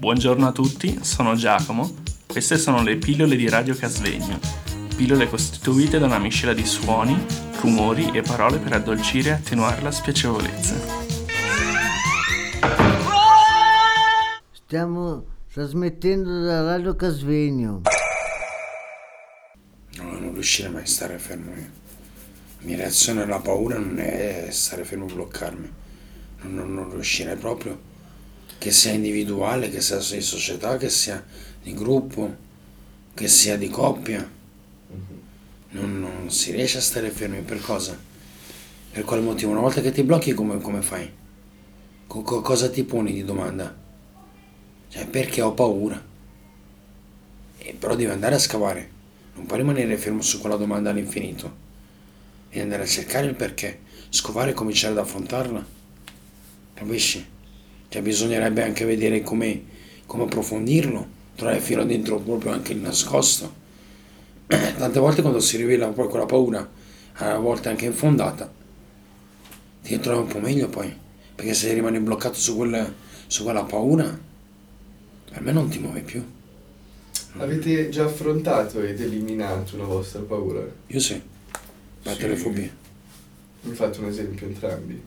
Buongiorno a tutti, sono Giacomo. Queste sono le pillole di Radio Casvegno. Pillole costituite da una miscela di suoni, rumori e parole per addolcire e attenuare la spiacevolezza. Stiamo trasmettendo da Radio Casvegno. No, non riuscire mai a stare fermo io. La mia reazione alla paura non è stare fermo e bloccarmi. Non, non, non riuscirei proprio. Che sia individuale, che sia di società, che sia di gruppo, che sia di coppia. Non, non si riesce a stare fermi per cosa? Per quale motivo? Una volta che ti blocchi come, come fai? Co- co- cosa ti poni di domanda? Cioè perché ho paura? E però devi andare a scavare. Non puoi rimanere fermo su quella domanda all'infinito. Devi andare a cercare il perché, scovare e cominciare ad affrontarla. Capisci? Cioè bisognerebbe anche vedere come, come approfondirlo, trovare fino dentro proprio anche il nascosto. Tante volte quando si rivela poi quella paura, a volte anche infondata, ti trovi un po' meglio poi. Perché se rimani bloccato su quella, su quella paura, per me non ti muovi più. Avete già affrontato ed eliminato una vostra paura? Io sì. Battere le Sì. fobie. Mi fate un esempio entrambi.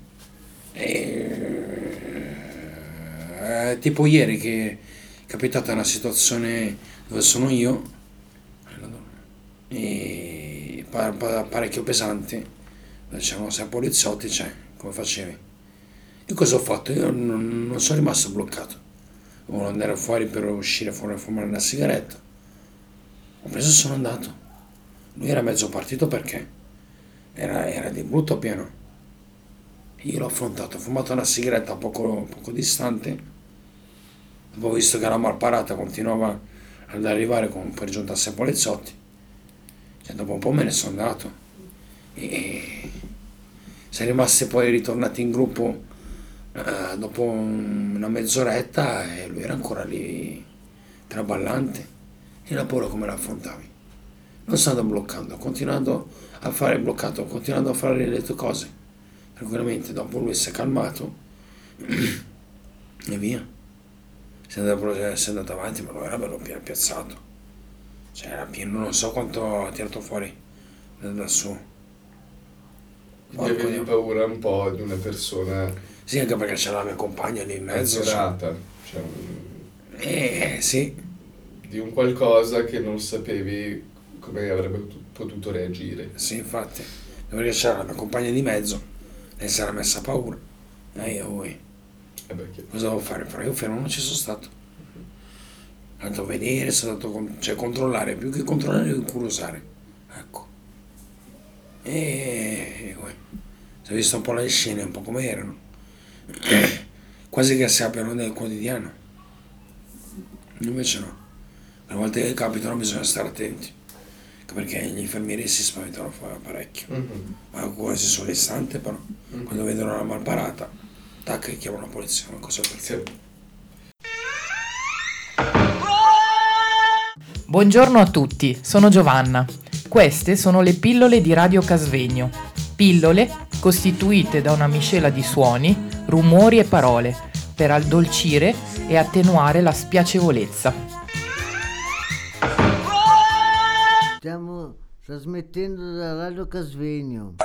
Tipo ieri che è capitata una situazione dove sono io e pa- pa- parecchio pesante dove c'erano sei poliziotti cioè come facevi? Io cosa ho fatto? io non, non sono rimasto bloccato. Volevo andare fuori per uscire fuori a fumare una sigaretta. Ho preso e sono andato. Lui era mezzo partito perché era, era di brutto pieno. Io l'ho affrontato, ho fumato una sigaretta poco, poco distante, dopo visto che la malparata continuava ad arrivare con per giunta a sei poliziotti, cioè, dopo un po' me ne sono andato. E siamo rimasti poi ritornati in gruppo eh, dopo un- una mezz'oretta e lui era ancora lì traballante. E la paura come la affrontavi? Non stavo bloccando, continuando a fare bloccato, continuando a fare le tue cose. Tranquillamente dopo lui si è calmato e via si è andato, avanti ma lo era bello pi- piazzato. Cioè era pieno non so quanto ha tirato fuori da, su. Avevi paura un po' di una persona sì anche perché c'era la mia compagna lì in mezzo cioè. azzerata, cioè un- eh sì. di un qualcosa che non sapevi come avrebbe potu- potuto reagire. sì infatti. Perché c'era la mia compagna di mezzo lei si era messa a paura. E io voi Eh beh, che- cosa devo fare? Però io fermo non ci sono stato. Sono andato a vedere, sono andato con- cioè controllare, più che controllare, devo curiosare. Ecco. E poi si è visto un po' le scene, un po' come erano. Quasi che si abbiano nel quotidiano. Invece no. Le volte che capitano bisogna stare attenti. Perché gli infermieri si spaventano parecchio. Mhm. Ma quasi sull'istante però. Quando vedono la malparata, tac, chiamano la polizia, ma cosa per Sì. Buongiorno a tutti, sono Giovanna. Queste sono le pillole di Radio Casvegno. Pillole costituite da una miscela di suoni, rumori e parole per addolcire e attenuare la spiacevolezza. Stiamo trasmettendo da Radio Casvegno.